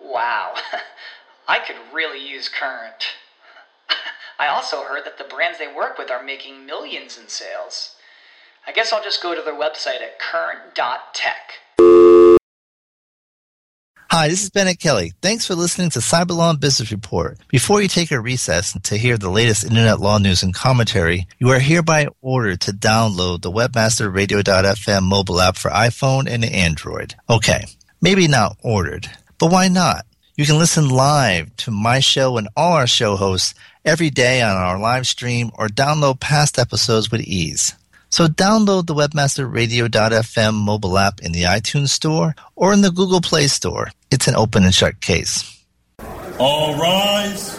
Wow, I could really use Current. I also heard that the brands they work with are making millions in sales. I guess I'll just go to their website at current.tech. Hi, this is Bennet Kelley. Thanks for listening to Cyberlaw and Business Report. Before you take a recess to hear the latest internet law news and commentary, you are hereby ordered to download the webmasterradio.fm mobile app for iPhone and Android. Okay, maybe not ordered, but why not? You can listen live to my show and all our show hosts every day on our live stream or download past episodes with ease. So download the webmasterradio.fm mobile app in the iTunes Store or in the Google Play Store. It's an open and shut case. All rise.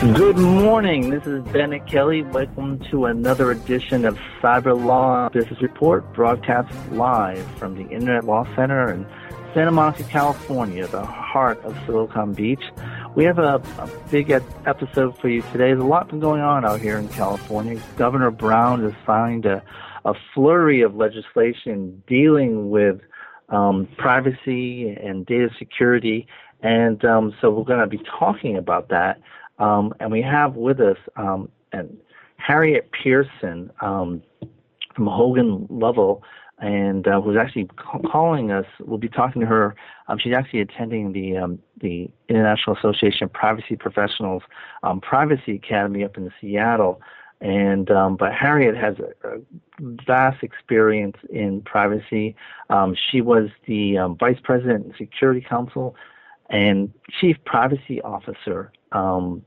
Good morning. This is Bennet Kelley. Welcome to another edition of Cyber Law Business Report, broadcast live from the Internet Law Center in Santa Monica, California, the heart of Silicon Beach. We have a, a big episode for you today. There's a lot been going on out here in California. Governor Brown has signed a, a flurry of legislation dealing with um, privacy and data security. And um, so we're going to be talking about that. Um, and we have with us um, and Harriet Pearson um, from Hogan Lovell, and uh, who's actually calling us. We'll be talking to her. Um, she's actually attending the um, the International Association of Privacy Professionals um, Privacy Academy up in Seattle. And but Harriet has a, a, vast experience in privacy. She was the vice president and Security Counsel and chief privacy officer um,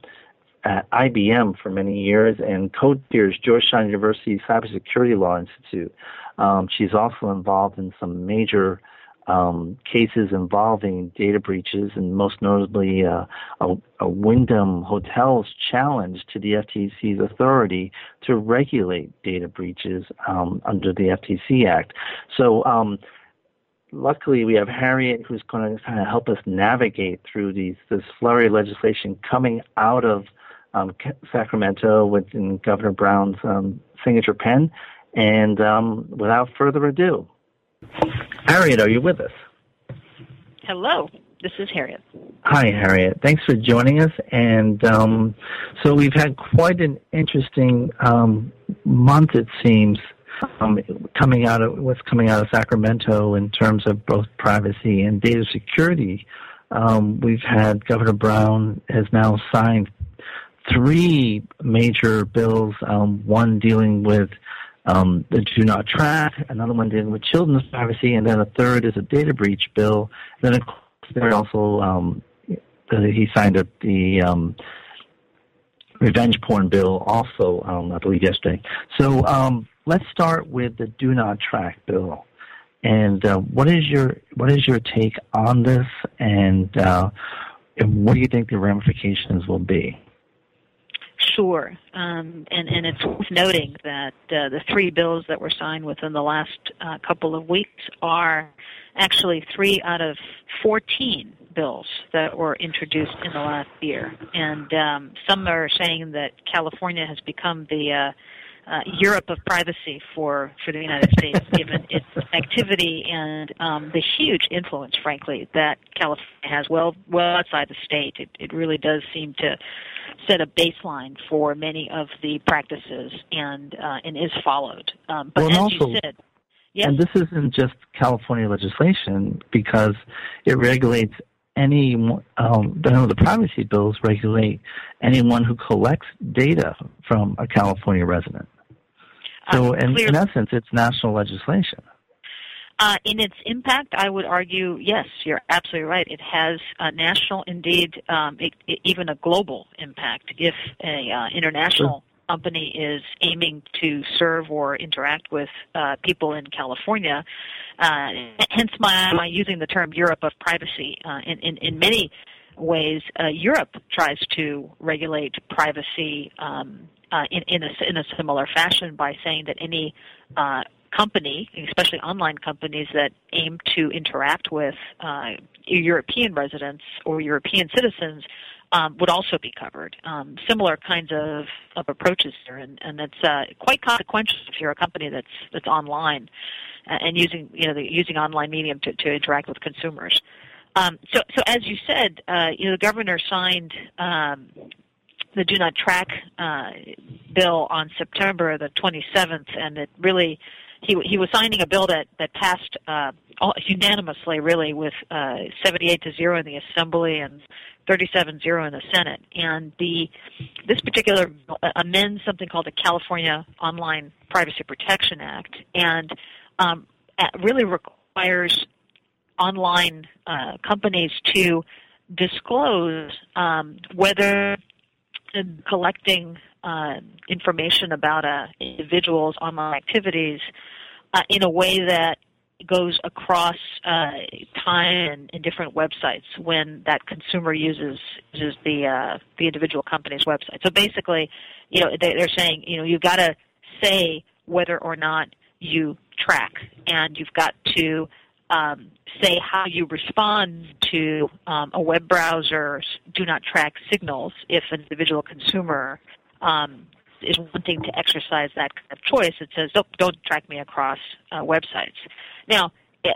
at IBM for many years and co-chairs Georgetown University Cybersecurity Law Institute. Um, she's also involved in some major um, cases involving data breaches, and most notably uh, a, a Wyndham Hotels challenge to the FTC's authority to regulate data breaches um, under the FTC Act. So, um, luckily, we have Harriet who's going to kind of help us navigate through these this flurry of legislation coming out of um, Sacramento with Governor Brown's um, signature pen. And um, without further ado, Harriet, are you with us? Hello, this is Harriet. Hi, Harriet. Thanks for joining us. And um, so we've had quite an interesting um, month, it seems, um, coming out of what's coming out of Sacramento in terms of both privacy and data security. Um, we've had Governor Brown has now signed three major bills. Um, one dealing with um, the do not track, another one dealing with children's privacy, and then a third is a data breach bill. And then of course there also um, he signed up the um, revenge porn bill also, um, I believe yesterday. So um, let's start with the do not track bill. And uh, what is your what is your take on this, and, uh, and what do you think the ramifications will be? Sure, um, and and it's worth noting that uh, the three bills that were signed within the last uh, couple of weeks are actually three out of 14 bills that were introduced in the last year, and um, some are saying that California has become the uh, uh, Europe of privacy for, for the United States, given its activity and um, the huge influence, frankly, that California has well well outside the state. It, it really does seem to set a baseline for many of the practices and uh, and is followed. Um, but well, as also, you said, yes. and this isn't just California legislation because it regulates any um, the, the privacy bills regulate anyone who collects data from a California resident. So, Uh, in, in essence, it's national legislation. Uh, in its impact, I would argue, yes, you're absolutely right. It has a national, indeed, um, it, it- even a global impact. If a uh, international company is aiming to serve or interact with uh, people in California, uh, hence my, my using the term Europe of privacy. Uh, in, in, in many ways, uh, Europe tries to regulate privacy um, uh, in, in, a, in a similar fashion by saying that any uh, company, especially online companies that aim to interact with uh, European residents or European citizens, um, would also be covered. Um, similar kinds of, of approaches here, and, and it's uh, quite consequential if you're a company that's that's online and using you know the, using online medium to, to interact with consumers. Um, so, so as you said, uh, you know the governor signed um, the Do Not Track uh, bill on September the 27th, and it really he he was signing a bill that that passed uh, unanimously, really, with uh, 78 to zero in the Assembly and 37 zero in the Senate. And the this particular bill amends something called the California Online Privacy Protection Act, and um, uh, really requires online uh, companies to disclose um, whether collecting uh, information about a individual's online activities uh, in a way that goes across uh, time and, and different websites when that consumer uses uses the uh, the individual company's website. So basically, you know, they, they're saying, you know, you've got to say whether or not you track, and you've got to um, say how you respond to um, a web browser's do not track signals if an individual consumer um, is wanting to exercise that kind of choice. It says, don't, don't track me across uh, websites. Now,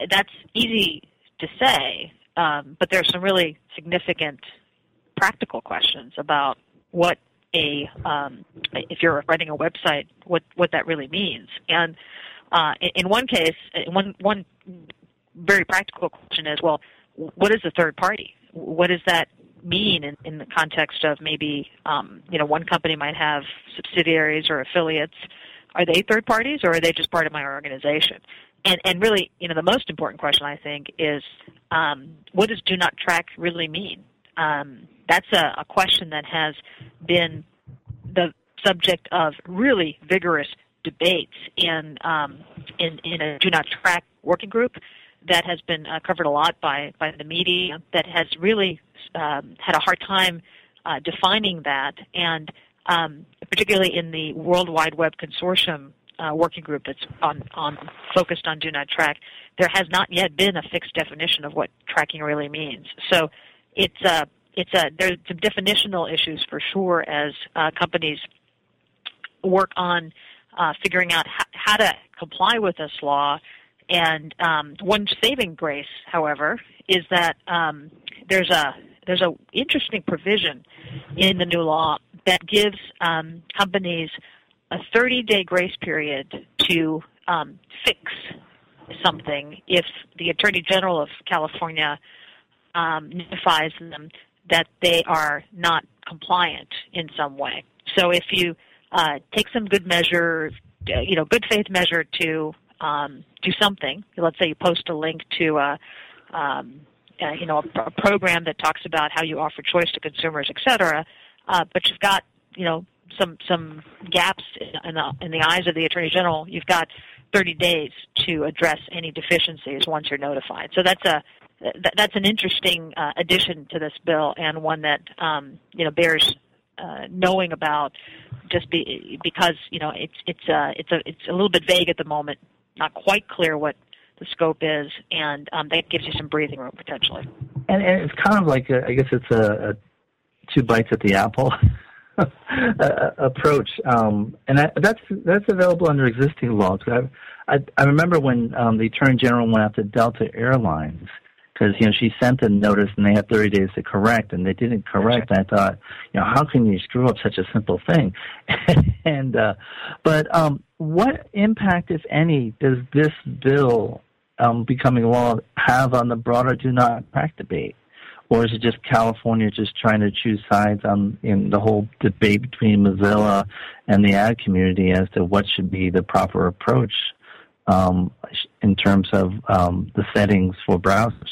that's easy to say, um, but there are some really significant practical questions about what a um, if you're writing a website, what what that really means. And uh, in, one case, one one very practical question is, well, what is a third party? What is that mean in, in the context of maybe, um, you know, one company might have subsidiaries or affiliates. Are they third parties or are they just part of my organization? And, and really, you know, the most important question I think is, um, what does do not track really mean? Um, that's a, a question that has been the subject of really vigorous debates in um, in, in a do not track working group that has been uh, covered a lot by by the media that has really um, had a hard time uh, defining that and um, particularly in the World Wide Web Consortium uh, working group that's on, on focused on do not track, there has not yet been a fixed definition of what tracking really means. So it's a it's a there's some definitional issues for sure as uh, companies work on uh, figuring out how to comply with this law. And um, one saving grace, however, is that um, there's a there's a interesting provision in the new law that gives um, companies a 30 day grace period to um, fix something if the Attorney General of California um, notifies them that they are not compliant in some way. So if you uh, take some good measure, uh, you know, good faith measure to um, do something, let's say you post a link to a, um, uh, you know, a, a program that talks about how you offer choice to consumers, et cetera, uh, but you've got, you know, some some gaps in the, in the eyes of the attorney general. You've got 30 days to address any deficiencies once you're notified. So that's a th- that's an interesting uh, addition to this bill and one that um, you know bears uh, knowing about just be, because you know it's it's uh, it's a it's a little bit vague at the moment, not quite clear what the scope is, and um, that gives you some breathing room potentially. and, and it's kind of like a, I guess it's a, a two bites at the apple approach, um, and I, that's that's available under existing laws. I, I, I remember when um, the attorney general went after Delta Airlines because you know she sent a notice and they had 30 days to correct and they didn't correct. And I thought, you know, how can you screw up such a simple thing? and uh, but um, what impact, if any, does this bill um, becoming law have on the broader do not track debate? Or is it just California just trying to choose sides on in the whole debate between Mozilla and the ad community as to what should be the proper approach um, in terms of um, the settings for browsers?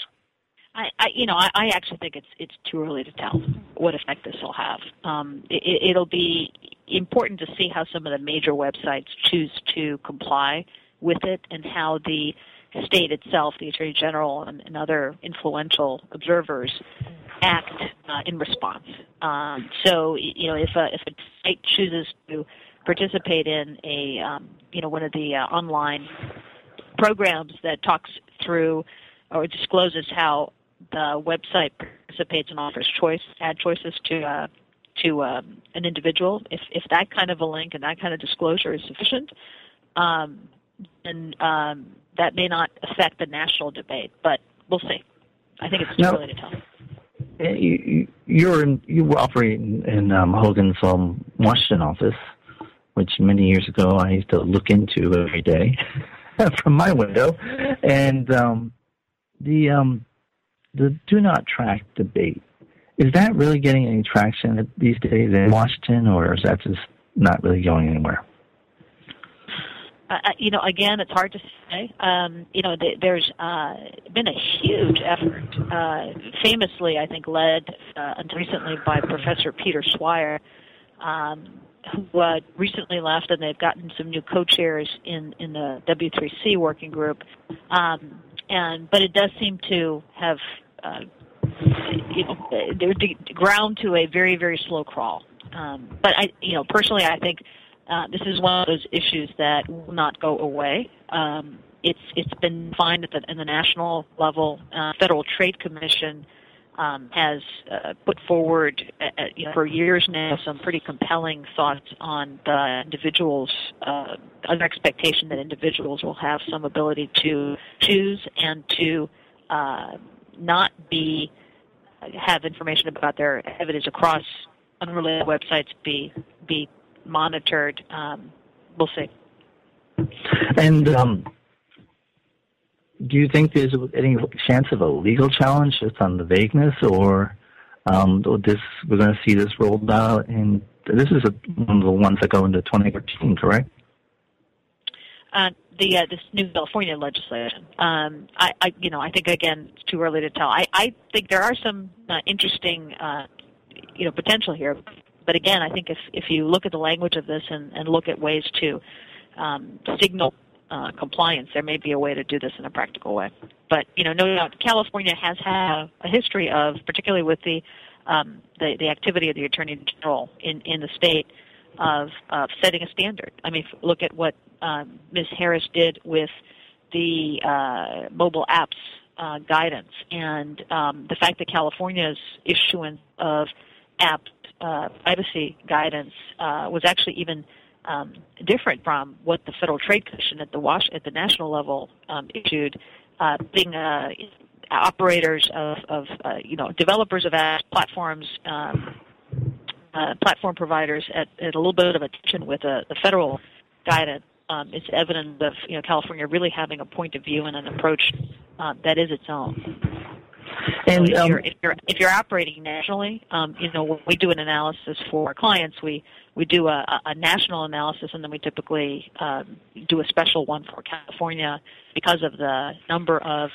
I, I you know, I, I actually think it's it's too early to tell what effect this will have. Um, it, it'll be important to see how some of the major websites choose to comply with it, and how the state itself, the attorney general, and, and other influential observers act uh, in response. Um, so, you know, if a if a state chooses to participate in a um, you know one of the uh, online programs that talks through or discloses how the website participates and offers choice ad choices to uh, to um, an individual. If if that kind of a link and that kind of disclosure is sufficient, um, then um, that may not affect the national debate. But we'll see. I think it's too early to tell. Eh, you, you're in, you operate in, in um, Hogan's um, Washington office, which many years ago I used to look into every day from my window, and um, the um, the do not track debate. Is that really getting any traction these days in Washington, or is that just not really going anywhere? Uh, uh you know, again, it's hard to say. Um, you know, th- there's uh, been a huge effort, uh, famously, I think, led uh, until recently by Professor Peter Swire, um, who uh, recently left, and they've gotten some new co-chairs in in the W3C working group. Um, and but it does seem to have uh, you know, they're ground to a very, very slow crawl. Um, but I, you know, personally, I think uh, this is one of those issues that will not go away. Um, it's it's been fine at the, in the national level. Uh, Federal Trade Commission um, has uh, put forward, uh, uh, you know, for years now, some pretty compelling thoughts on the individuals, uh, an expectation that individuals will have some ability to choose and to uh, not be have information about their evidence across unrelated websites be be monitored. Um, we'll see. And um, do you think there's any chance of a legal challenge just on the vagueness, or um, this we're going to see this rolled out? And this is a, one of the ones that go into 2013, correct? Uh, the uh, this new California legislation. Um, I, I, you know, I think again it's too early to tell. I, I think there are some uh, interesting, uh, you know, potential here. But again, I think if if you look at the language of this and, and look at ways to um, signal uh, compliance, there may be a way to do this in a practical way. But you know, no doubt, California has had a history of, particularly with the um, the, the activity of the attorney general in in the state of, of setting a standard. I mean, look at what um, Ms. Harris did with the uh, mobile apps uh, guidance and um, the fact that California's issuance of app uh, privacy guidance uh, was actually even um, different from what the Federal Trade Commission at the Wash- at the national level um, issued, uh, being uh, operators of, of you know developers of apps, platforms, um, uh, platform providers at, at a little bit of a tension with uh, the federal guidance um, it's evident of you know California really having a point of view and an approach uh, that is its own. And so if, um, you're, if, you're, if you're operating nationally, um, you know when we do an analysis for our clients, we we do a, a national analysis, and then we typically um, do a special one for California because of the number of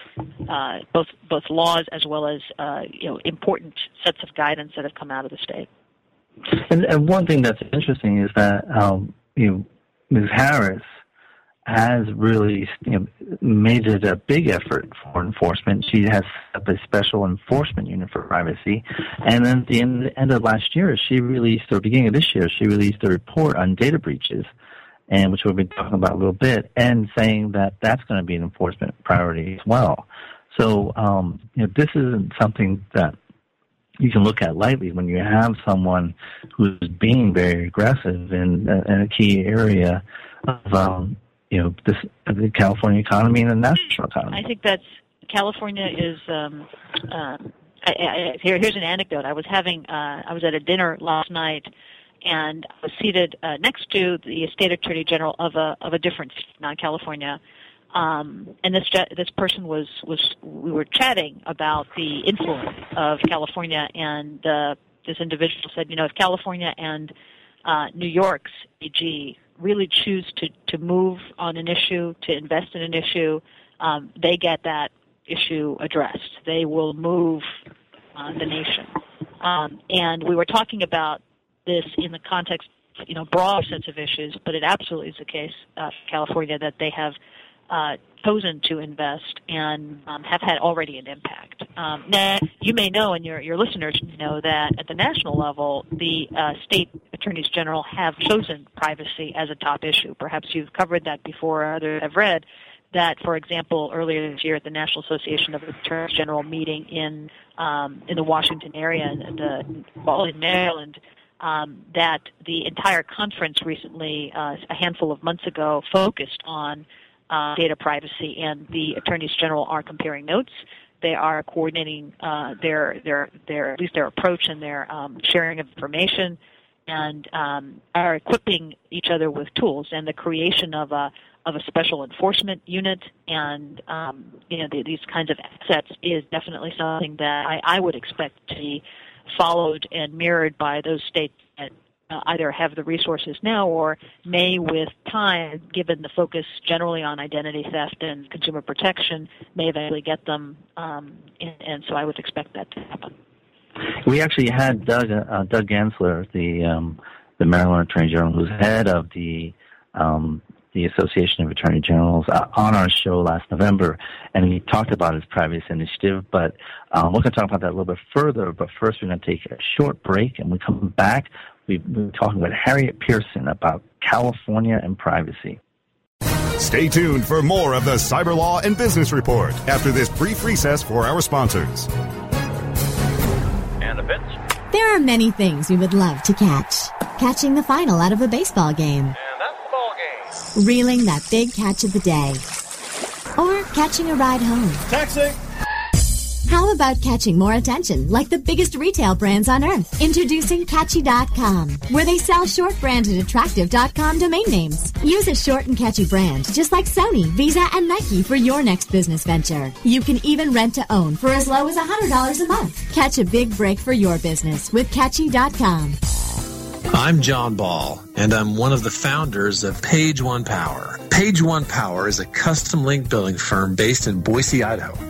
uh, both both laws as well as uh, you know important sets of guidance that have come out of the state. And, and one thing that's interesting is that um, you know Ms. Harris has really you know, made it a big effort for enforcement. She has set up a special enforcement unit for privacy. And then at the end, end of last year, she released, or beginning of this year, she released a report on data breaches, and which we'll be talking about a little bit, and saying that that's going to be an enforcement priority as well. So, um, you know, this isn't something that you can look at lightly when you have someone who's being very aggressive in, in a key area of, um, you know, this, the California economy and the national economy. I think that's California is. Um, um, I, I, here, here's an anecdote. I was having, uh, I was at a dinner last night, and I was seated uh, next to the state attorney general of a of a different, non California, um, and this this person was was we were chatting about the influence of California, and uh, this individual said, you know, if California and uh, New York's AG really choose to to move on an issue, to invest in an issue, um, they get that issue addressed. They will move uh, the nation. Um, and we were talking about this in the context, you know, broad sense of issues, but it absolutely is the case, uh, California, that they have uh, chosen to invest and um, have had already an impact. Um, now, you may know, and your, your listeners know, that at the national level, the uh, state attorneys general have chosen privacy as a top issue. Perhaps you've covered that before, or others have read that, for example, earlier this year at the National Association of Attorneys General meeting in um, in the Washington area and the well, in Maryland, um, that the entire conference recently, uh, a handful of months ago, focused on uh, data privacy, and the attorneys general are comparing notes. They are coordinating uh, their their their at least their approach and their um, sharing of information, and um, are equipping each other with tools and the creation of a of a special enforcement unit and um, you know the, these kinds of assets is definitely something that I, I would expect to be followed and mirrored by those states uh, either have the resources now or may, with time, given the focus generally on identity theft and consumer protection, may eventually get them. Um, and, and so I would expect that to happen. We actually had Doug uh, Doug Gansler, the um, the Maryland Attorney General, who's head of the um, the Association of Attorney Generals uh, on our show last November, and he talked about his privacy initiative. But um, we're going to talk about that a little bit further. But first, we're going to take a short break, and we come back. We've been talking with Harriet Pearson about California and privacy. Stay tuned for more of the Cyber Law and Business Report after this brief recess for our sponsors. And the bits. There are many things we would love to catch. Catching the final out of a baseball game reeling that big catch of the day, or catching a ride home. Taxi! How about catching more attention like the biggest retail brands on earth? Introducing Catchy.com, where they sell short branded attractive.com domain names. Use a short and catchy brand, just like Sony, Visa, and Nike for your next business venture. You can even rent to own for as low as $100 a month. Catch a big break for your business with Catchy.com. I'm Jon Ball, and I'm one of the founders of Page One Power. Page One Power is a custom link building firm based in Boise, Idaho.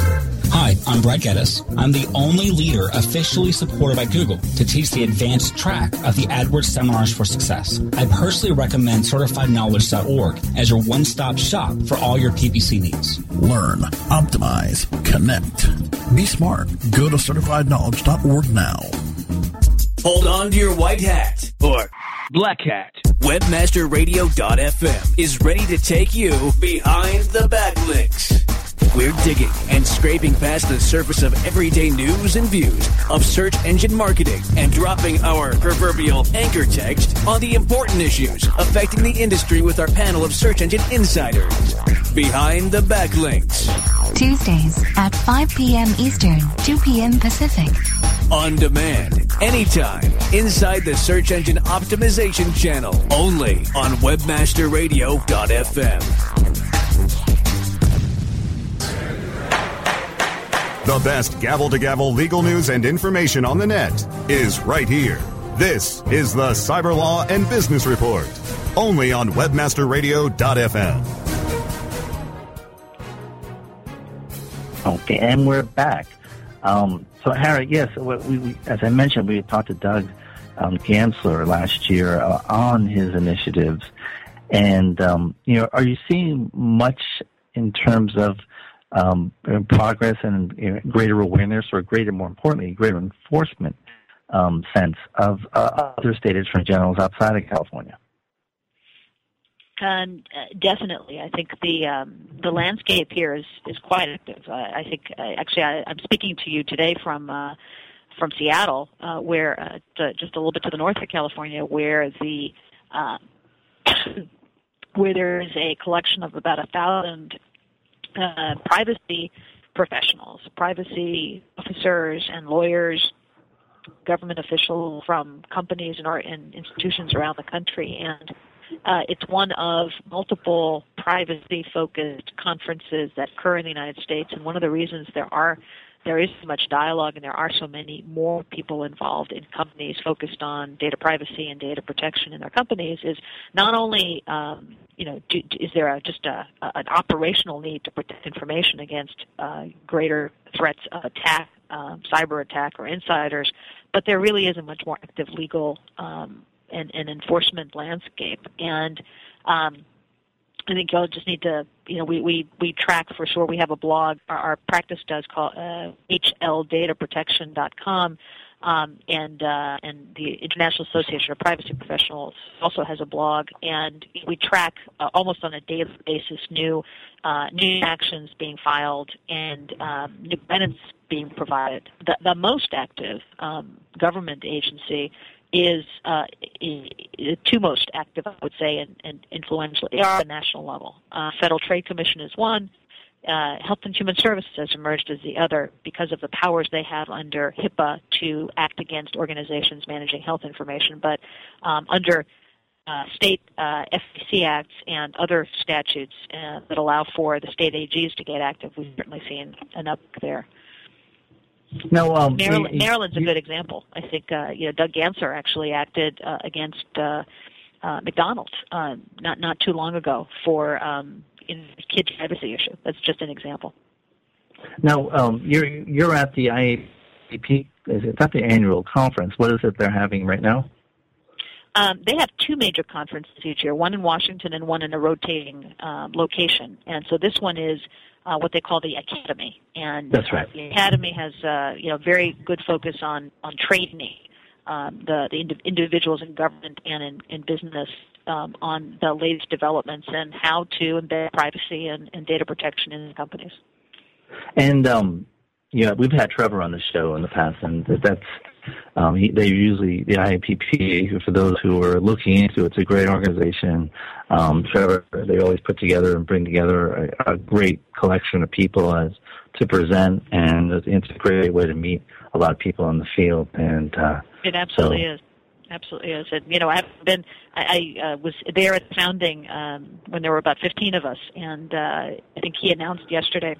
Hi, I'm Brett Geddes. I'm the only leader officially supported by Google to teach the advanced track of the AdWords Seminars for Success. I personally recommend CertifiedKnowledge.org as your one-stop shop for all your PPC needs. Learn, optimize, connect. Be smart. Go to CertifiedKnowledge.org now. Hold on to your white hat or black hat. WebmasterRadio.fm is ready to take you behind the backlinks. We're digging and scraping past the surface of everyday news and views of search engine marketing and dropping our proverbial anchor text on the important issues affecting the industry with our panel of search engine insiders. Behind the backlinks. Tuesdays at 5 p.m. Eastern, 2 p.m. Pacific. On demand anytime inside the search engine optimization channel only on webmasterradio.fm. The best gavel to gavel legal news and information on the net is right here. This is the Cyber Law and Business Report, only on webmasterradio.fm. Okay, and we're back. Um, so, Harry, yes, we, we, as I mentioned, we talked to Doug um, Gansler last year uh, on his initiatives, and um, you know, are you seeing much in terms of um, progress and you know, greater awareness, or greater, more importantly, greater enforcement um, sense of uh, other state attorney generals outside of California? Um, definitely, I think the um, the landscape here is is quite active. Uh, I think uh, actually I, I'm speaking to you today from uh, from Seattle, uh, where uh, to, just a little bit to the north of California, where the where there is a collection of about a thousand uh, privacy professionals, privacy officers, and lawyers, government officials from companies and, and institutions around the country, and uh, it's one of multiple privacy focused conferences that occur in the United States, and one of the reasons there are there is so much dialogue and there are so many more people involved in companies focused on data privacy and data protection in their companies is not only um, you know do, is there a, just a, a, an operational need to protect information against uh, greater threats of attack, um, cyber attack, or insiders, but there really is a much more active legal um, and, and enforcement landscape. And um, I think y'all just need to, you know, we, we, we track for sure. We have a blog, our, our practice does call uh, hldataprotection.com. Um, and uh, and the International Association of Privacy Professionals also has a blog, and we track uh, almost on a daily basis new uh, new actions being filed and um, new guidance being provided. The, the most active um, government agency is uh, the two most active, I would say, and, and influential are at the national level. Uh, Federal Trade Commission is one. Uh, Health and Human Services has emerged as the other because of the powers they have under HIPAA to act against organizations managing health information. But um, under uh, state uh, FTC acts and other statutes uh, that allow for the state AGs to get active, we've certainly seen an up there. No, um, Maryland, Maryland's a good example. I think uh, you know Doug Gansler actually acted uh, against uh, uh, McDonald's uh, not not too long ago for um, in the kids privacy issue. That's just an example. Now, um, you're you're at the IAP. Is it at the annual conference. What is it they're having right now? Um, they have two major conferences each year, one in Washington and one in a rotating um, location. And so this one is uh, what they call the academy, and that's right. Uh, the academy has uh, you know very good focus on on training um, the the ind- individuals in government and in, in business um, on the latest developments and how to embed privacy and, and data protection in companies. And um, yeah, we've had Trevor on the show in the past, and that's um, they usually the IAPP for those who are looking into it, it's a great organization. Um, Trevor, they always put together and bring together a, a great collection of people as to present, and it's a great way to meet a lot of people in the field. And uh, it absolutely so, is absolutely is. And you know, I've been I, I uh, was there at the founding um, when there were about 15 of us, and uh, I think he announced yesterday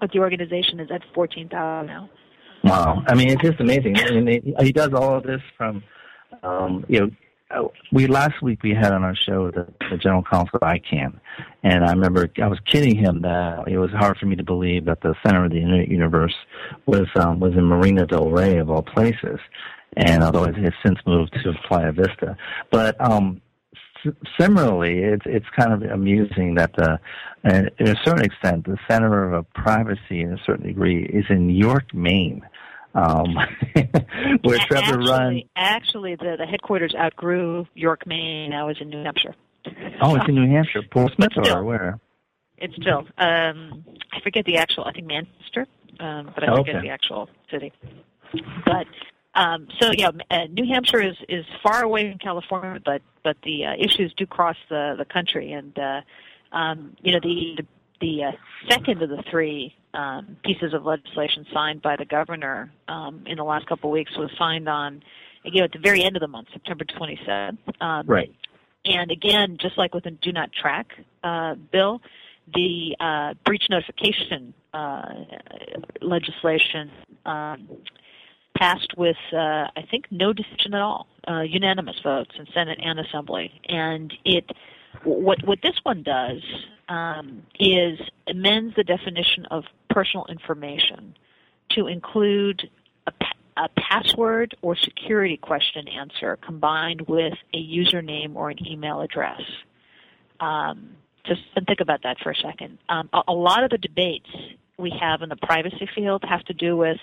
that the organization is at 14,000 now. Wow, I mean, it's just amazing. I mean, he does all of this from, um, you know, uh, we last week we had on our show the, the general counsel of ICANN, and I remember I was kidding him that it was hard for me to believe that the center of the internet universe was um, was in Marina Del Rey of all places, and although it has since moved to Playa Vista, but um, s- similarly, it's it's kind of amusing that the, to a certain extent, the center of privacy, in a certain degree, is in York, Maine, um, where Trevor actually, runs. Actually, the the headquarters outgrew York, Maine. Now it's in New Hampshire. Oh, it's in New Hampshire, Portsmouth, still, or where? It's still. Um, I forget the actual. I think Manchester, um, but I forget okay. the actual city. But um, so yeah, uh, New Hampshire is is far away from California, but but the uh, issues do cross the the country, and uh, um, you know the, the the uh, second of the three um, pieces of legislation signed by the governor um, in the last couple of weeks was signed on, you know, at the very end of the month, September 27th. Um, right. And again, just like with the Do Not Track uh, bill, the uh, breach notification uh, legislation um, passed with, uh, I think, no decision at all, uh, unanimous votes in Senate and Assembly. And it, what what this one does um, is amends the definition of personal information to include a, a password or security question answer combined with a username or an email address. Um, just think about that for a second. Um, a, a lot of the debates we have in the privacy field have to do with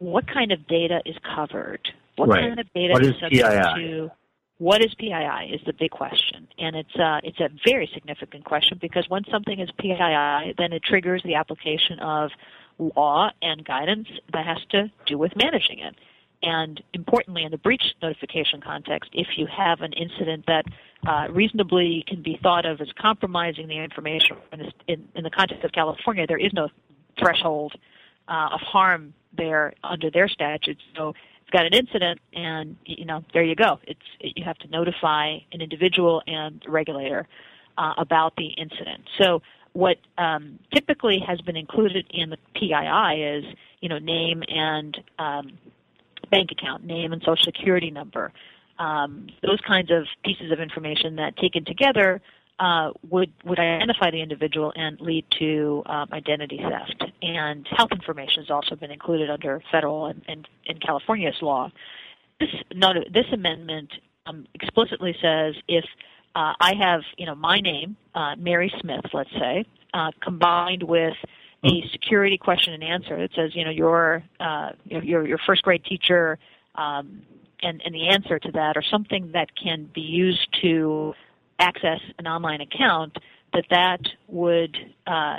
what kind of data is covered, what right. kind of data what is, is subject PII? to what is PII is the big question, and it's uh, it's a very significant question because when something is PII, then it triggers the application of law and guidance that has to do with managing it. And importantly, in the breach notification context, if you have an incident that uh, reasonably can be thought of as compromising the information in, this, in, in the context of California, there is no threshold uh, of harm there under their statutes. So got an incident, and you know there you go. It's you have to notify an individual and regulator uh, about the incident. So what um, typically has been included in the PII is you know name and um, bank account, name and social security number. Um, those kinds of pieces of information that taken together uh, would would identify the individual and lead to um, identity theft. And health information has also been included under federal and, and, and California's law. This not, this amendment um, explicitly says if uh, I have you know my name, uh, Mary Smith, let's say, uh, combined with a security question and answer that says you know your uh, your your first grade teacher. Um, and, and the answer to that, or something that can be used to access an online account, that that would uh,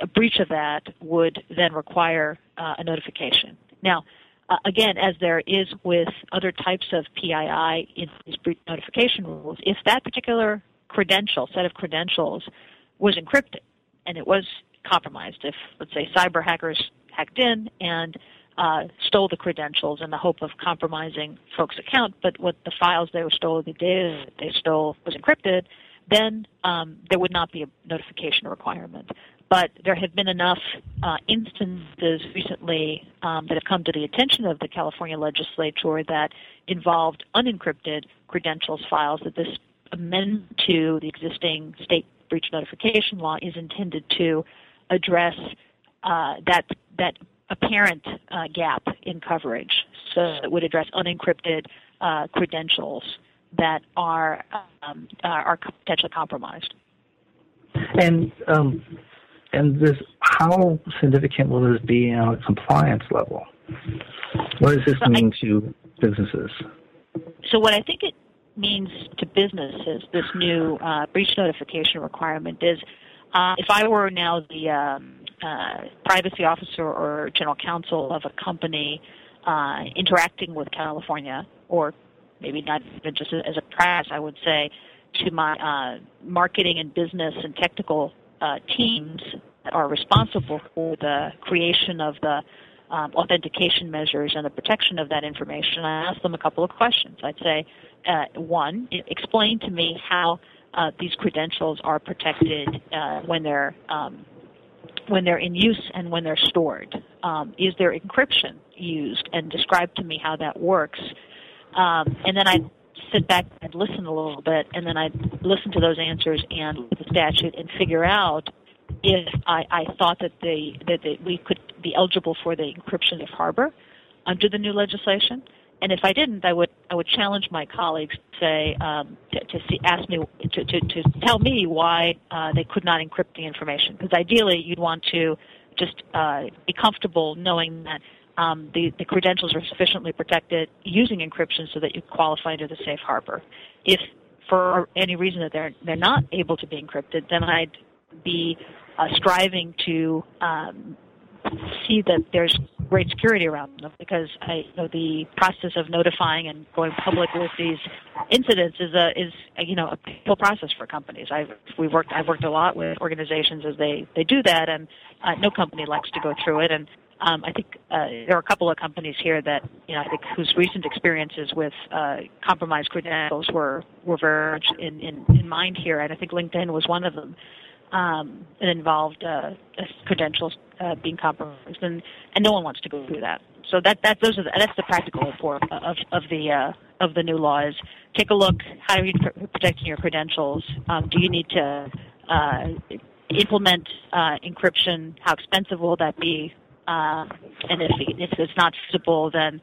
a breach of that would then require uh, a notification. Now, uh, again, as there is with other types of PII in these breach notification rules, if that particular credential, set of credentials, was encrypted and it was compromised, if let's say cyber hackers hacked in and uh, stole the credentials in the hope of compromising folks' account, but what the files they were stole, the data they stole was encrypted, then um, there would not be a notification requirement. But there have been enough uh, instances recently um, that have come to the attention of the California legislature that involved unencrypted credentials files that this amendment to the existing state breach notification law is intended to address uh, that that apparent uh, gap in coverage. So it would address unencrypted uh, credentials that are um, are potentially compromised. And um, and this, how significant will this be on a compliance level? What does this So I- mean to businesses? So what I think it means to businesses, this new uh, breach notification requirement is, uh, if I were now the um, uh, privacy officer or general counsel of a company uh, interacting with California, or maybe not even just as a press, I would say, to my uh, marketing and business and technical uh, teams that are responsible for the creation of the um, authentication measures and the protection of that information, I ask them a couple of questions. I'd say, uh, one, explain to me how uh, these credentials are protected when they're um, when they're in use and when they're stored. Um, is there encryption used? And describe to me how that works. Um, and then I'd sit back and listen a little bit, and then I'd listen to those answers and the statute and figure out if I, I thought that they that they, we could be eligible for the encryption safe harbor under the new legislation. And if I didn't, I would I would challenge my colleagues to say um, to, to see, ask me to, to, to tell me why uh, they could not encrypt the information. Because ideally, you'd want to just uh, be comfortable knowing that um, the, the credentials are sufficiently protected using encryption so that you qualify under the safe harbor. If for any reason that they're they're not able to be encrypted, then I'd be uh, striving to um, see that there's great security around them because I you know the process of notifying and going public with these incidents is a is a, you know a painful process for companies. I've we worked I've worked a lot with organizations as they they do that, and uh, no company likes to go through it. And um, I think uh, there are a couple of companies here that you know I think whose recent experiences with uh, compromised credentials were were very much in, in in mind here, and I think LinkedIn was one of them. Um, it involved uh, credentials uh, being compromised, and and no one wants to go through that. So that that those are the, that's the practical report of of the uh, of the new law is take a look how are you protecting your credentials. Um, do you need to uh, implement uh, encryption? How expensive will that be? Uh, and if, if it's not feasible, then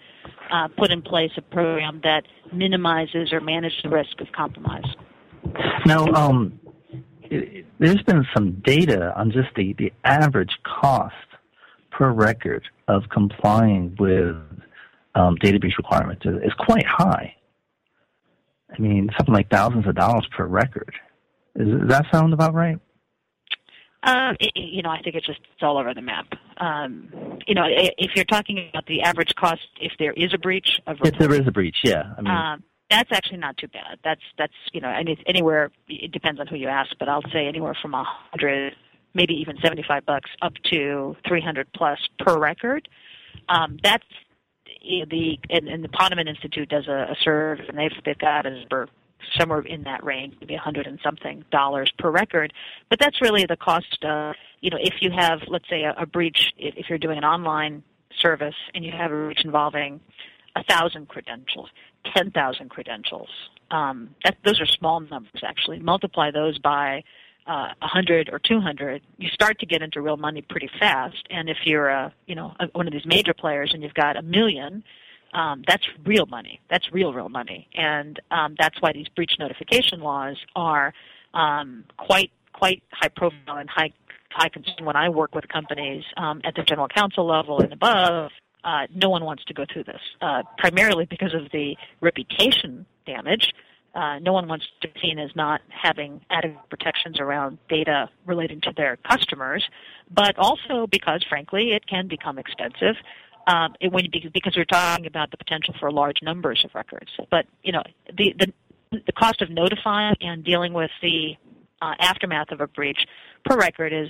uh, put in place a program that minimizes or manages the risk of compromise. Now, um, it, there's been some data on just the, the average cost per record of complying with um, data breach requirements is quite high. I mean, something like thousands of dollars per record. Is, does that sound about right? Um, it, you know, I think it's just it's all over the map. Um, you know, if you're talking about the average cost, if there is a breach of if there is a breach, yeah. I mean, um, that's actually not too bad. That's that's you know, it's anywhere. It depends on who you ask, but I'll say anywhere from a hundred, maybe even seventy-five bucks, up to three hundred plus per record. Um, that's the and, and the Ponemon Institute does a, a survey, and they've they've got a number somewhere in that range, maybe a hundred and something dollars per record. But that's really the cost. Uh, you know, if you have, let's say, a, a breach, if you're doing an online service and you have a breach involving a thousand credentials, 10,000 credentials. Um, that, those are small numbers, actually. Multiply those by uh, 100 or 200, you start to get into real money pretty fast. And if you're a, you know, a, one of these major players and you've got a million, um, that's real money. That's real, real money. And um, that's why these breach notification laws are um, quite, quite high profile and high, high concern when I work with companies um, at the general counsel level and above uh, no one wants to go through this, uh, primarily because of the reputation damage. Uh, no one wants to be seen as not having adequate protections around data relating to their customers, but also because, frankly, it can become expensive. Um, it, when, because we're talking about the potential for large numbers of records. But you know, the the, the cost of notifying and dealing with the uh, aftermath of a breach per record is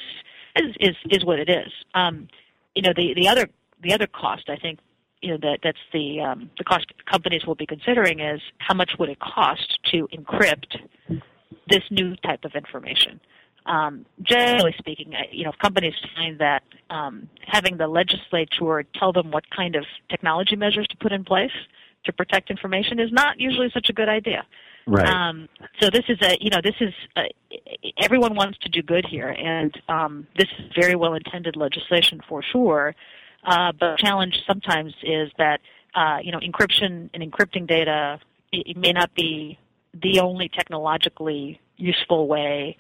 is is, is what it is. Um, you know, the the other the other cost, I think, you know, that that's the um, the cost companies will be considering is how much would it cost to encrypt this new type of information. Um, generally speaking, you know, if companies find that um, having the legislature tell them what kind of technology measures to put in place to protect information is not usually such a good idea. Right. Um, so this is a, you know, this is a, everyone wants to do good here, and um, this is very well intended legislation for sure. Uh, but the challenge sometimes is that uh, you know encryption and encrypting data it may not be the only technologically useful way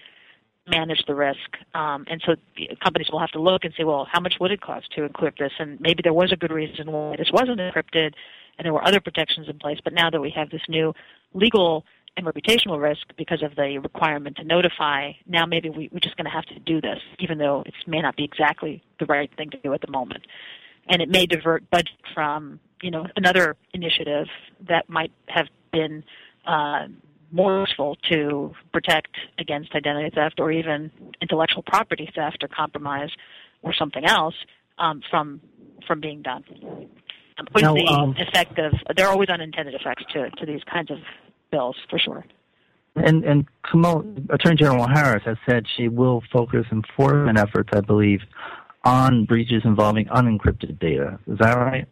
to manage the risk. Um, and so companies will have to look and say, well, how much would it cost to encrypt this? And maybe there was a good reason why this wasn't encrypted, and there were other protections in place. But now that we have this new legal and reputational risk because of the requirement to notify, now maybe we, we're just going to have to do this, even though it may not be exactly the right thing to do at the moment. And it may divert budget from, you know, another initiative that might have been uh, more useful to protect against identity theft or even intellectual property theft or compromise or something else um, from from being done. Um, now, the um, effect of there are always unintended effects to, to these kinds of bills for sure. And and Kamala, Attorney General Harris has said she will focus enforcement efforts, I believe, on breaches involving unencrypted data. Is that right?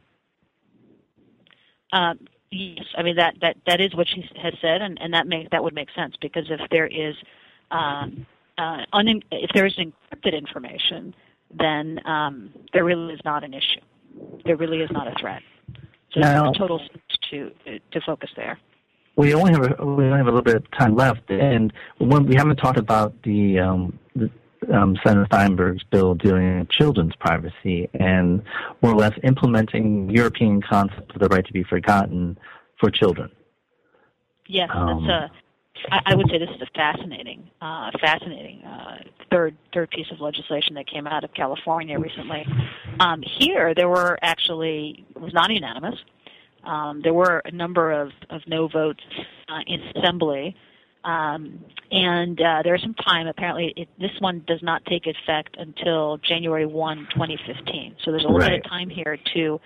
Um, yes, I mean that, that that is what she has said, and, and that make that would make sense because if there is um, uh, un- if there is encrypted information, then um, there really is not an issue. There really is not a threat. So now, total to to focus there we only have a, we only have a little bit of time left, and when we haven't talked about the, um, the um, Senator Steinberg's bill dealing with children's privacy and more or less implementing European concept of the right to be forgotten for children. Yes, um, that's a I, I would say this is a fascinating, uh, fascinating uh, third third piece of legislation that came out of California recently. Um, here, there were actually it was not unanimous. Um, there were a number of, of no votes uh, in assembly, um, and uh, there's some time. Apparently, it, this one does not take effect until January 1, 2015. So there's a little Right. bit of time here to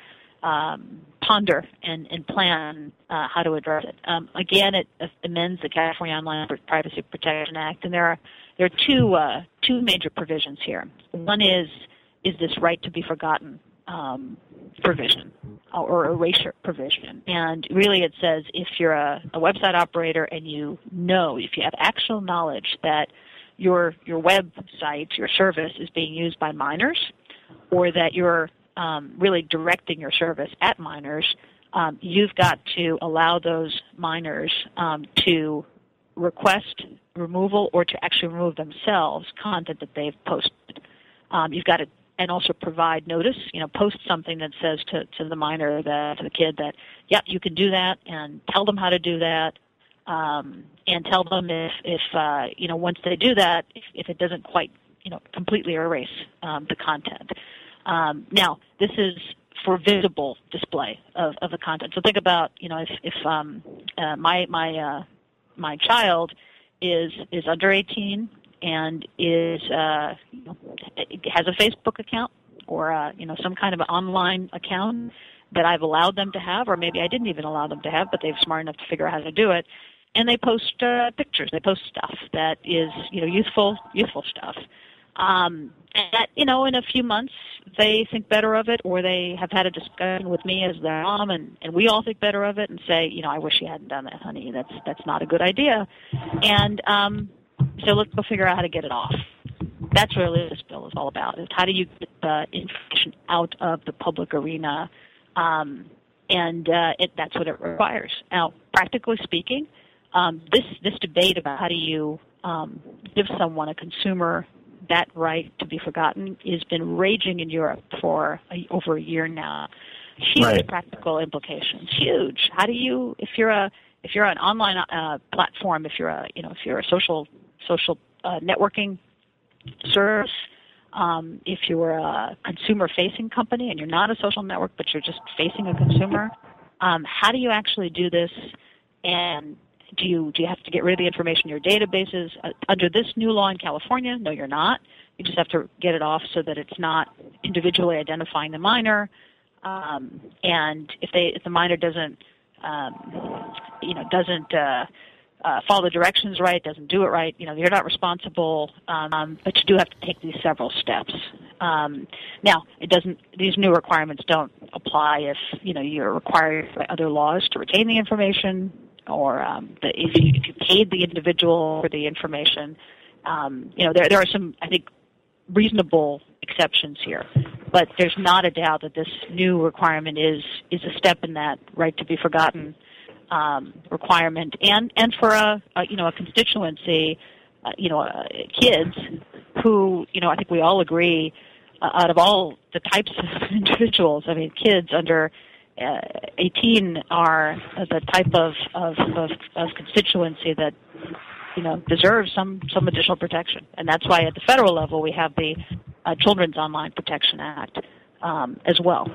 um, ponder and, and plan uh, how to address it. Um, again, it amends the California Online Privacy Protection Act, and there are there are two uh, two major provisions here. One is is this right to be forgotten um, provision or erasure provision, and really it says if you're a, a website operator and you know if you have actual knowledge that your your website your service is being used by minors, or that you're um, really directing your service at minors, um, you've got to allow those minors um, to request removal or to actually remove themselves content that they've posted. Um, you've got to and also provide notice. You know, post something that says to, to the minor, that to the kid that, yeah, you can do that, and tell them how to do that, um, and tell them if if uh, you know once they do that, if, if it doesn't quite you know completely erase um, the content. Um, now, this is for visible display of, of the content. So think about, you know, if, if um, uh, my my uh, my child is is under 18 and is uh, you know, has a Facebook account or uh, you know some kind of an online account that I've allowed them to have, or maybe I didn't even allow them to have, but they're smart enough to figure out how to do it. And they post uh, pictures, they post stuff that is you know youthful youthful stuff. Um, and that, you know, in a few months, they think better of it, or they have had a discussion with me as their mom, and, and we all think better of it, and say, you know, I wish you hadn't done that, honey. That's that's not a good idea. And um, so let's go figure out how to get it off. That's really what this bill is all about: is how do you get the information out of the public arena, um, and uh, it, that's what it requires. Now, practically speaking, um, this this debate about how do you um, give someone a consumer that right to be forgotten has been raging in Europe for a, over a year now. Huge Right. practical implications. Huge. How do you, if you're a, if you're an online uh, platform, if you're a, you know, if you're a social social uh, networking service, um, if you're a consumer-facing company and you're not a social network, but you're just facing a consumer, um, how do you actually do this? And do you do you have to get rid of the information in your databases uh, under this new law in California? No, you're not. You just have to get it off so that it's not individually identifying the minor. Um, and if they if the minor doesn't um, you know doesn't uh, uh, follow the directions right, doesn't do it right, you know you're not responsible. Um, but you do have to take these several steps. Um, now, it doesn't. These new requirements don't apply if you know you're required by other laws to retain the information, or um, the, if you if you paid the individual for the information. Um, you know, there there are some I think reasonable exceptions here, but there's not a doubt that this new requirement is is a step in that right to be forgotten um, requirement, and and for a, a you know a constituency, uh, you know, uh, kids who you know I think we all agree uh, out of all the types of individuals, I mean, kids under uh, 18 are the type of, of, of, of constituency that you know deserves some some additional protection, and that's why at the federal level we have the uh, Children's Online Protection Act um, as well.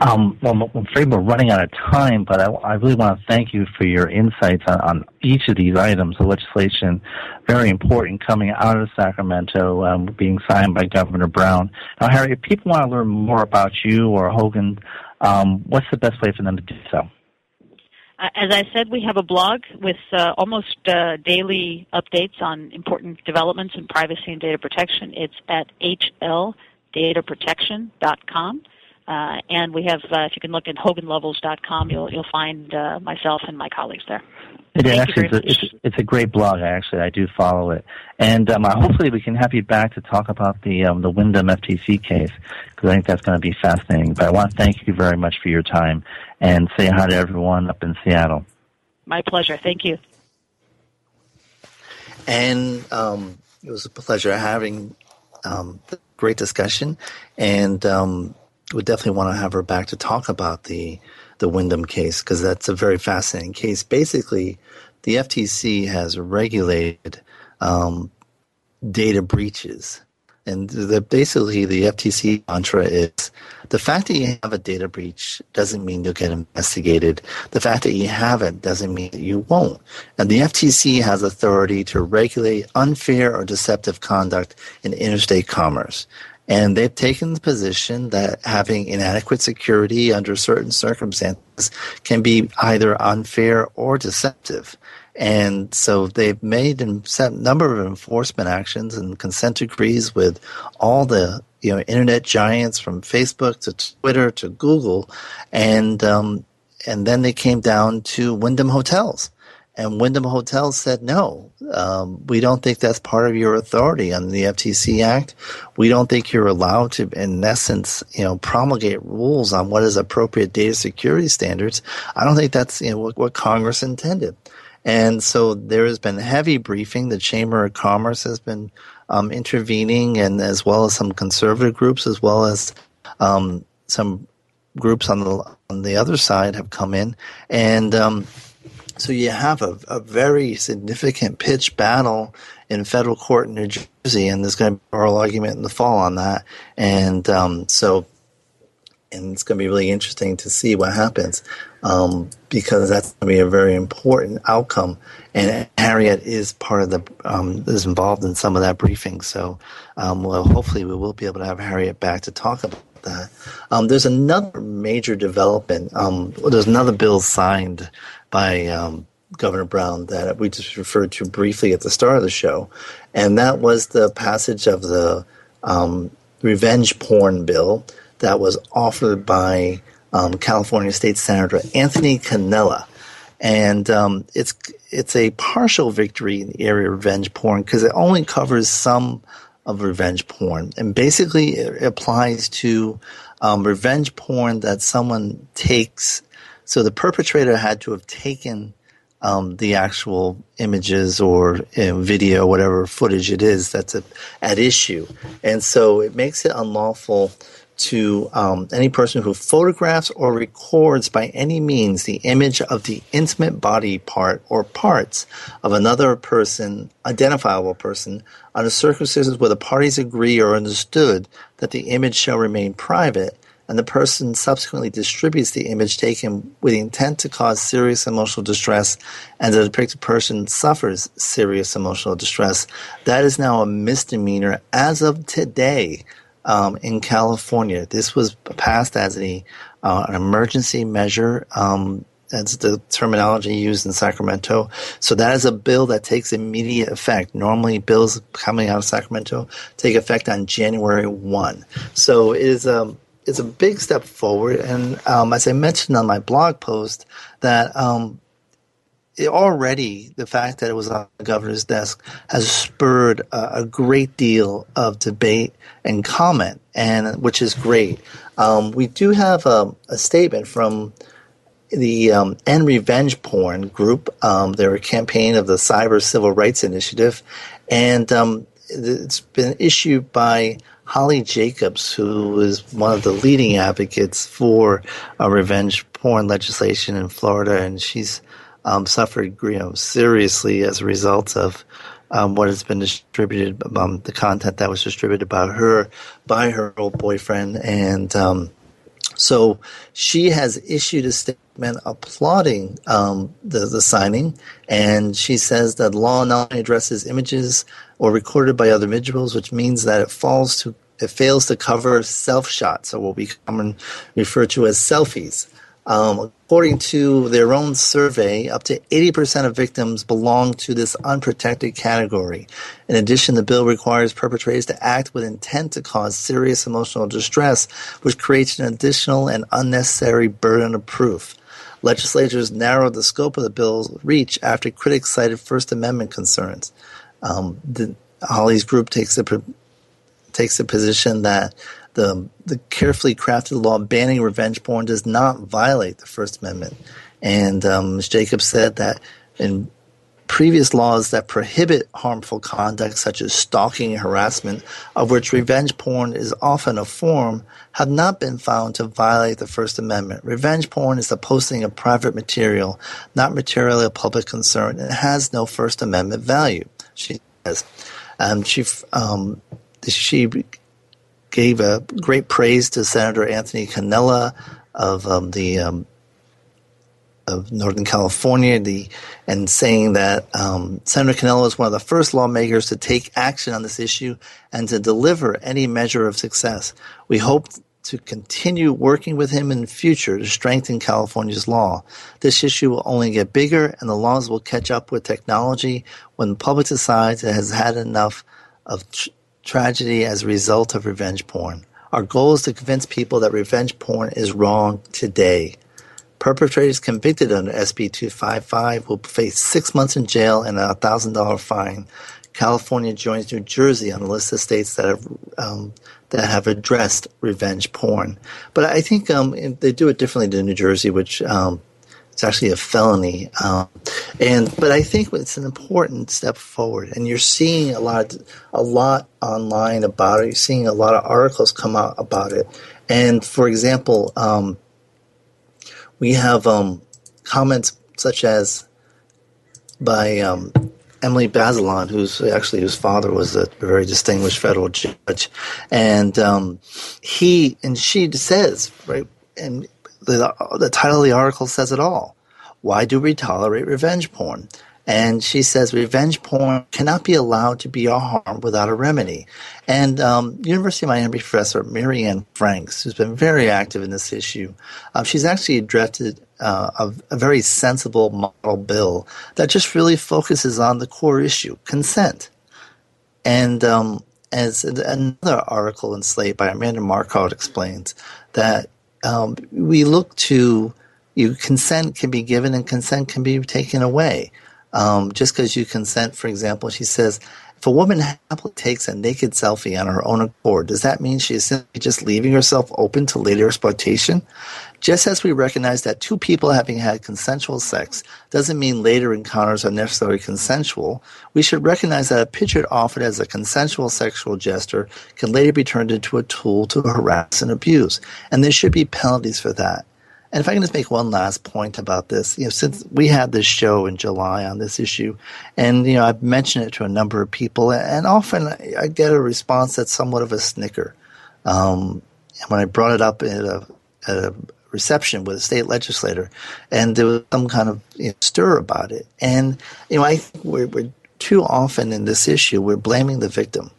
Um, well, I'm afraid we're running out of time, but I, I really want to thank you for your insights on, on each of these items. The legislation, very important, coming out of Sacramento, um, being signed by Governor Brown. Now, Harry, if people want to learn more about you or Hogan, um, what's the best way for them to do so? Uh, as I said, we have a blog with uh, almost uh, daily updates on important developments in privacy and data protection. It's at hldataprotection.com. Uh, and we have, uh, if you can look at hoganlovells.com, you'll, you'll find uh, myself and my colleagues there. It Thank you actually, very it's, a, it's, it's a great blog. Actually, I do follow it, and um, hopefully we can have you back to talk about the um, the Wyndham FTC case because I think that's going to be fascinating. But I want to thank you very much for your time and say hi to everyone up in Seattle. My pleasure. Thank you. And um, it was a pleasure having um, the great discussion, and um, we definitely want to have her back to talk about the the Wyndham case because that's a very fascinating case. Basically, the FTC has regulated um, data breaches. And the, basically, the FTC mantra is the fact that you have a data breach doesn't mean you'll get investigated. The fact that you haven't doesn't mean that you won't. And the FTC has authority to regulate unfair or deceptive conduct in interstate commerce. And they've taken the position that having inadequate security under certain circumstances can be either unfair or deceptive. And so they've made a number of enforcement actions and consent decrees with all the you know internet giants from Facebook to Twitter to Google, and um, and then they came down to Wyndham Hotels, and Wyndham Hotels said no, um, we don't think that's part of your authority under the FTC Act. We don't think you're allowed to, in essence, you know, promulgate rules on what is appropriate data security standards. I don't think that's you know what, what Congress intended. And so there has been heavy briefing. The Chamber of Commerce has been um, intervening, and as well as some conservative groups, as well as um, some groups on the on the other side have come in, and um, so you have a, a very significant pitch battle in federal court in New Jersey, and there's going to be an oral argument in the fall on that, and um, so and it's going to be really interesting to see what happens um, because that's going to be a very important outcome. And Harriet is part of the um, is involved in some of that briefing. So, um, well, hopefully, we will be able to have Harriet back to talk about that. Um, there's another major development. Um, there's another bill signed by um, Governor Brown that we just referred to briefly at the start of the show, and that was the passage of the revenge porn bill that was offered by um, California State Senator Anthony Cannella. And um, it's it's a partial victory in the area of revenge porn because it only covers some of revenge porn, and basically it applies to um, revenge porn that someone takes. So the perpetrator had to have taken um, the actual images or you know, video, whatever footage it is that's at issue, and so it makes it unlawful to um, any person who photographs or records by any means the image of the intimate body part or parts of another person, identifiable person, under circumstances where the parties agree or understood that the image shall remain private, and the person subsequently distributes the image taken with intent to cause serious emotional distress, and the depicted person suffers serious emotional distress, that is now a misdemeanor as of today um, in California. This was passed as a uh, an emergency measure. Um, that's the terminology used in Sacramento. So that is a bill that takes immediate effect. Normally, bills coming out of Sacramento take effect on January one. So it is a it's a big step forward. And um, as I mentioned on my blog post, that um, it already the fact that it was on the governor's desk has spurred a, great deal of debate and comment, and which is great. Um, we do have a, a statement from the um, End Revenge Porn group. Um, they're a campaign of the Cyber Civil Rights Initiative, and um, it's been issued by Holly Jacobs, who is one of the leading advocates for uh, revenge porn legislation in Florida, and she's um, suffered you know, seriously as a result of um, what has been distributed, um, the content that was distributed by her, by her old boyfriend. And um, so she has issued a statement applauding um, the, the signing. And she says that law not only addresses images or recorded by other individuals, which means that it falls to it fails to cover self shots, or what we commonly refer to as selfies. Um, according to their own survey, up to 80% of victims belong to this unprotected category. In addition, the bill requires perpetrators to act with intent to cause serious emotional distress, which creates an additional and unnecessary burden of proof. Legislators narrowed the scope of the bill's reach after critics cited First Amendment concerns. Um, the, Holly's group takes the takes the position that the the carefully crafted law banning revenge porn does not violate the First Amendment. And um, Ms. Jacobs said that in previous laws that prohibit harmful conduct such as stalking and harassment, of which revenge porn is often a form, have not been found to violate the First Amendment. Revenge porn is the posting of private material, not material of public concern, and has no First Amendment value, she says. Um, she, um, she gave a great praise to Senator Anthony Cannella of um, the um, of Northern California, the and saying that um, Senator Cannella is one of the first lawmakers to take action on this issue and to deliver any measure of success. We hope to continue working with him in the future to strengthen California's law. This issue will only get bigger, and the laws will catch up with technology when the public decides it has had enough of tr- tragedy as a result of revenge porn. Our goal is to convince people that revenge porn is wrong today. Perpetrators convicted under SB 255 will face six months in jail and a $1,000 fine. California joins New Jersey on the list of states that have um, that have addressed revenge porn. But I think um, they do it differently than New Jersey, which um, it's actually a felony. Um, and but I think it's an important step forward, and you're seeing a lot, a lot online about it. You're seeing a lot of articles come out about it. And for example, um, we have um, comments such as by um, Emily Bazelon, who's actually whose father was a very distinguished federal judge, and um, he and she says right, and the the title of the article says it all. Why do we tolerate revenge porn? And she says revenge porn cannot be allowed to be a harm without a remedy. And um, University of Miami professor Mary Anne Franks, who's been very active in this issue, uh, she's actually drafted uh, a, a, very sensible model bill that just really focuses on the core issue, consent. And um, as another article in Slate by Amanda Marcotte explains, that um, we look to you consent can be given and consent can be taken away. Um, just because you consent, for example, she says, if a woman happily takes a naked selfie on her own accord, does that mean she is simply just leaving herself open to later exploitation? Just as we recognize that two people having had consensual sex doesn't mean later encounters are necessarily consensual, we should recognize that a picture offered as a consensual sexual gesture can later be turned into a tool to harass and abuse. And there should be penalties for that. And if I can just make one last point about this, you know, since we had this show in July on this issue, and you know, I've mentioned it to a number of people, and often I get a response that's somewhat of a snicker. Um, when I brought it up at a, at a reception with a state legislator, and there was some kind of you know, stir about it. And you know, I think we're, we're too often in this issue we're blaming the victim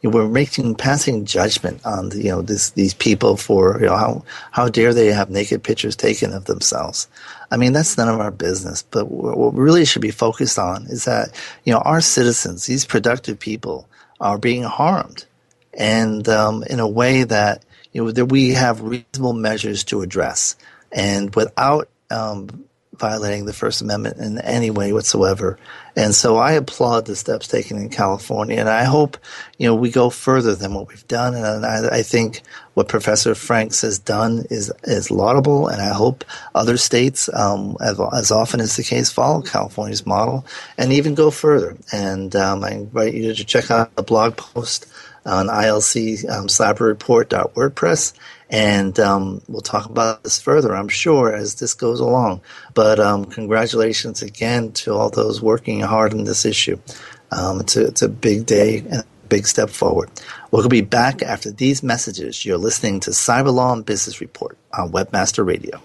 you know, we're making passing judgment on you know this, these people for you know how how dare they have naked pictures taken of themselves. I mean that's none of our business. But what we really should be focused on is that you know our citizens, these productive people, are being harmed, and um, in a way that you know that we have reasonable measures to address, and without um, violating the First Amendment in any way whatsoever. And so I applaud the steps taken in California, and I hope you know we go further than what we've done. And I, I think what Professor Franks has done is is laudable, and I hope other states, um, as, as, often as the case, follow California's model and even go further. And um, I invite you to check out the blog post on ILC um, and um, we'll talk about this further, I'm sure, as this goes along. But um, congratulations again to all those working hard on this issue. Um, it's, a, it's a big day and a big step forward. We'll be back after these messages. You're listening to Cyber Law and Business Report on Webmaster Radio.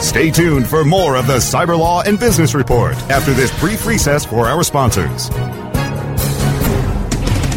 Stay tuned for more of the Cyber Law and Business Report after this brief recess for our sponsors.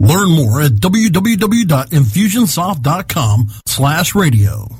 Learn more at www.infusionsoft.com slash radio.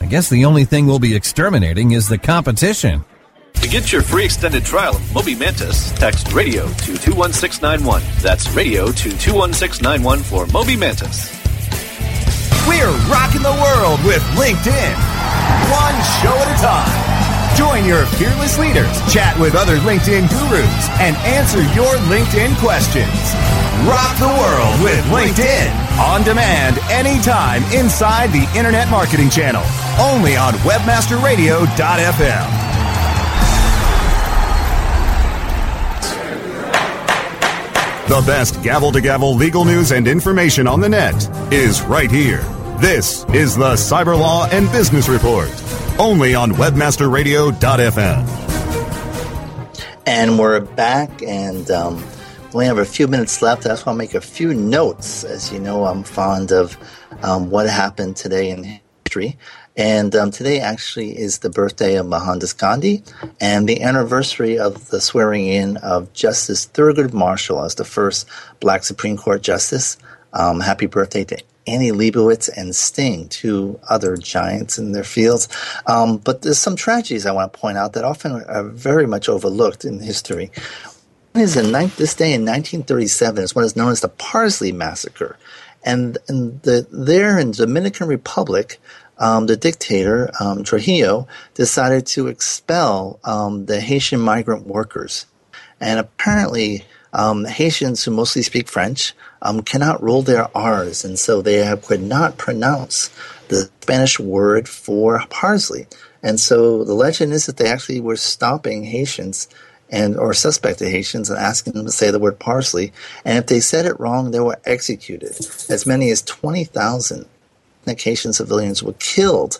I guess the only thing we'll be exterminating is the competition. To get your free extended trial of Moby Mantis, text radio to 21691. That's radio to 21691 for Moby Mantis. We're rocking the world with LinkedIn. One show at a time. Join your fearless leaders, chat with other LinkedIn gurus, and answer your LinkedIn questions. Rock the world with LinkedIn. On demand, anytime, inside the Internet Marketing Channel. Only on WebmasterRadio.fm. The best gavel to gavel legal news and information on the net is right here. This is the Cyber Law and Business Report, only on WebmasterRadio.fm. And we're back, and um, we only have a few minutes left. I just want to make a few notes. As you know, I'm fond of um, what happened today in history. And um, today actually is the birthday of Mohandas Gandhi and the anniversary of the swearing in of Justice Thurgood Marshall as the first black Supreme Court justice. Um, happy birthday to Annie Leibovitz and Sting, two other giants in their fields. Um, but there's some tragedies I want to point out that often are very much overlooked in history. Is in this day in 1937 is what is known as the Parsley Massacre. And, and the, there in the Dominican Republic, um, the dictator um, Trujillo decided to expel um, the Haitian migrant workers, and apparently um, Haitians who mostly speak French um, cannot roll their R's, and so they have, could not pronounce the Spanish word for parsley. And so the legend is that they actually were stopping Haitians and or suspected Haitians and asking them to say the word parsley. And if they said it wrong, they were executed. As many as twenty thousand Haitian civilians were killed.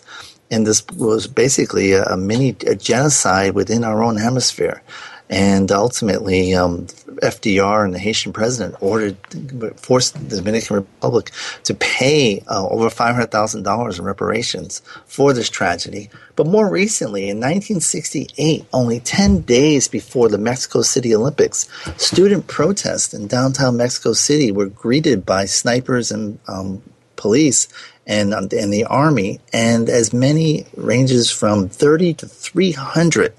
And this was basically a, a mini a genocide within our own hemisphere. And ultimately, um, FDR and the Haitian president ordered, forced the Dominican Republic to pay uh, over $500,000 in reparations for this tragedy. But more recently, in 1968, only 10 days before the Mexico City Olympics, student protests in downtown Mexico City were greeted by snipers and um, police and and the army, and as many ranges from 30 to 300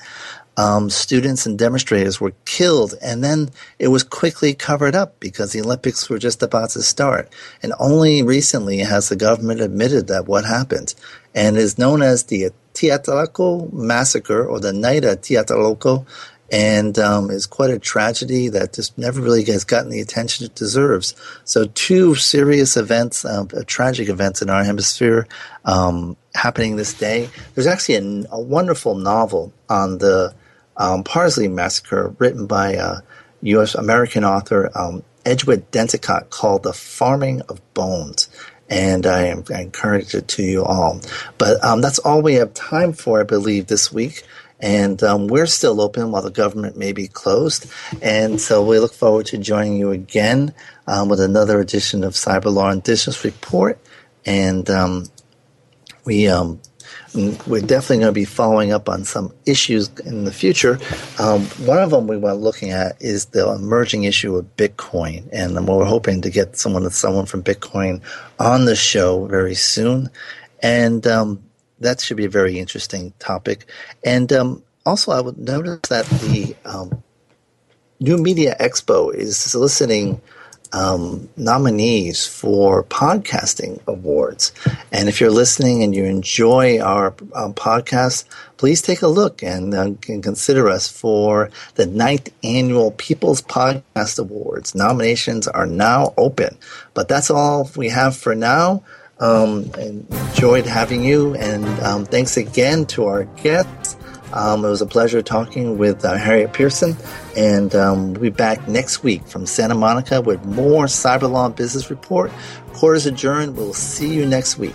um, students and demonstrators were killed, and then it was quickly covered up because the Olympics were just about to start. And only recently has the government admitted that what happened, and is known as the Tlatelolco massacre or the night at Tlatelolco and um, is quite a tragedy that just never really has gotten the attention it deserves. So, two serious events, uh, tragic events in our hemisphere um, happening this day. There's actually a, a wonderful novel on the um, Parsley Massacre written by a U.S. American author, um, Edwidge Danticat, called The Farming of Bones and I, I, encourage it to you all. But um, that's all we have time for, I believe, this week and um, we're still open while the government may be closed. And so we look forward to joining you again um, with another edition of Cyber Law and Business Report. And um, we um, we're definitely going to be following up on some issues in the future. Um, one of them we were looking at is the emerging issue of Bitcoin, and we're hoping to get someone someone from Bitcoin on the show very soon. And um, that should be a very interesting topic. And um, also, I would notice that the um, New Media Expo is soliciting um, nominees for podcasting awards. And if you're listening and you enjoy our um, podcast, please take a look and, uh, consider us for the ninth annual People's Podcast Awards. Nominations are now open. But that's all we have for now. Um, enjoyed having you, and um, thanks again to our guests. Um, it was a pleasure talking with uh, Harriet Pearson, and um, we'll be back next week from Santa Monica with more Cyber Law Business Report. Quarters adjourned. We'll see you next week.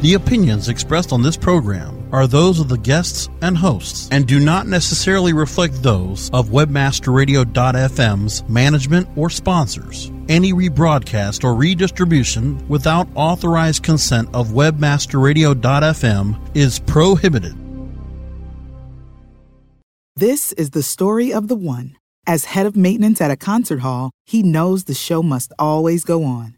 The opinions expressed on this program are those of the guests and hosts and do not necessarily reflect those of webmasterradio.fm's management or sponsors. Any rebroadcast or redistribution without authorized consent of webmasterradio.fm is prohibited. This is the story of the one. As head of maintenance at a concert hall, he knows the show must always go on.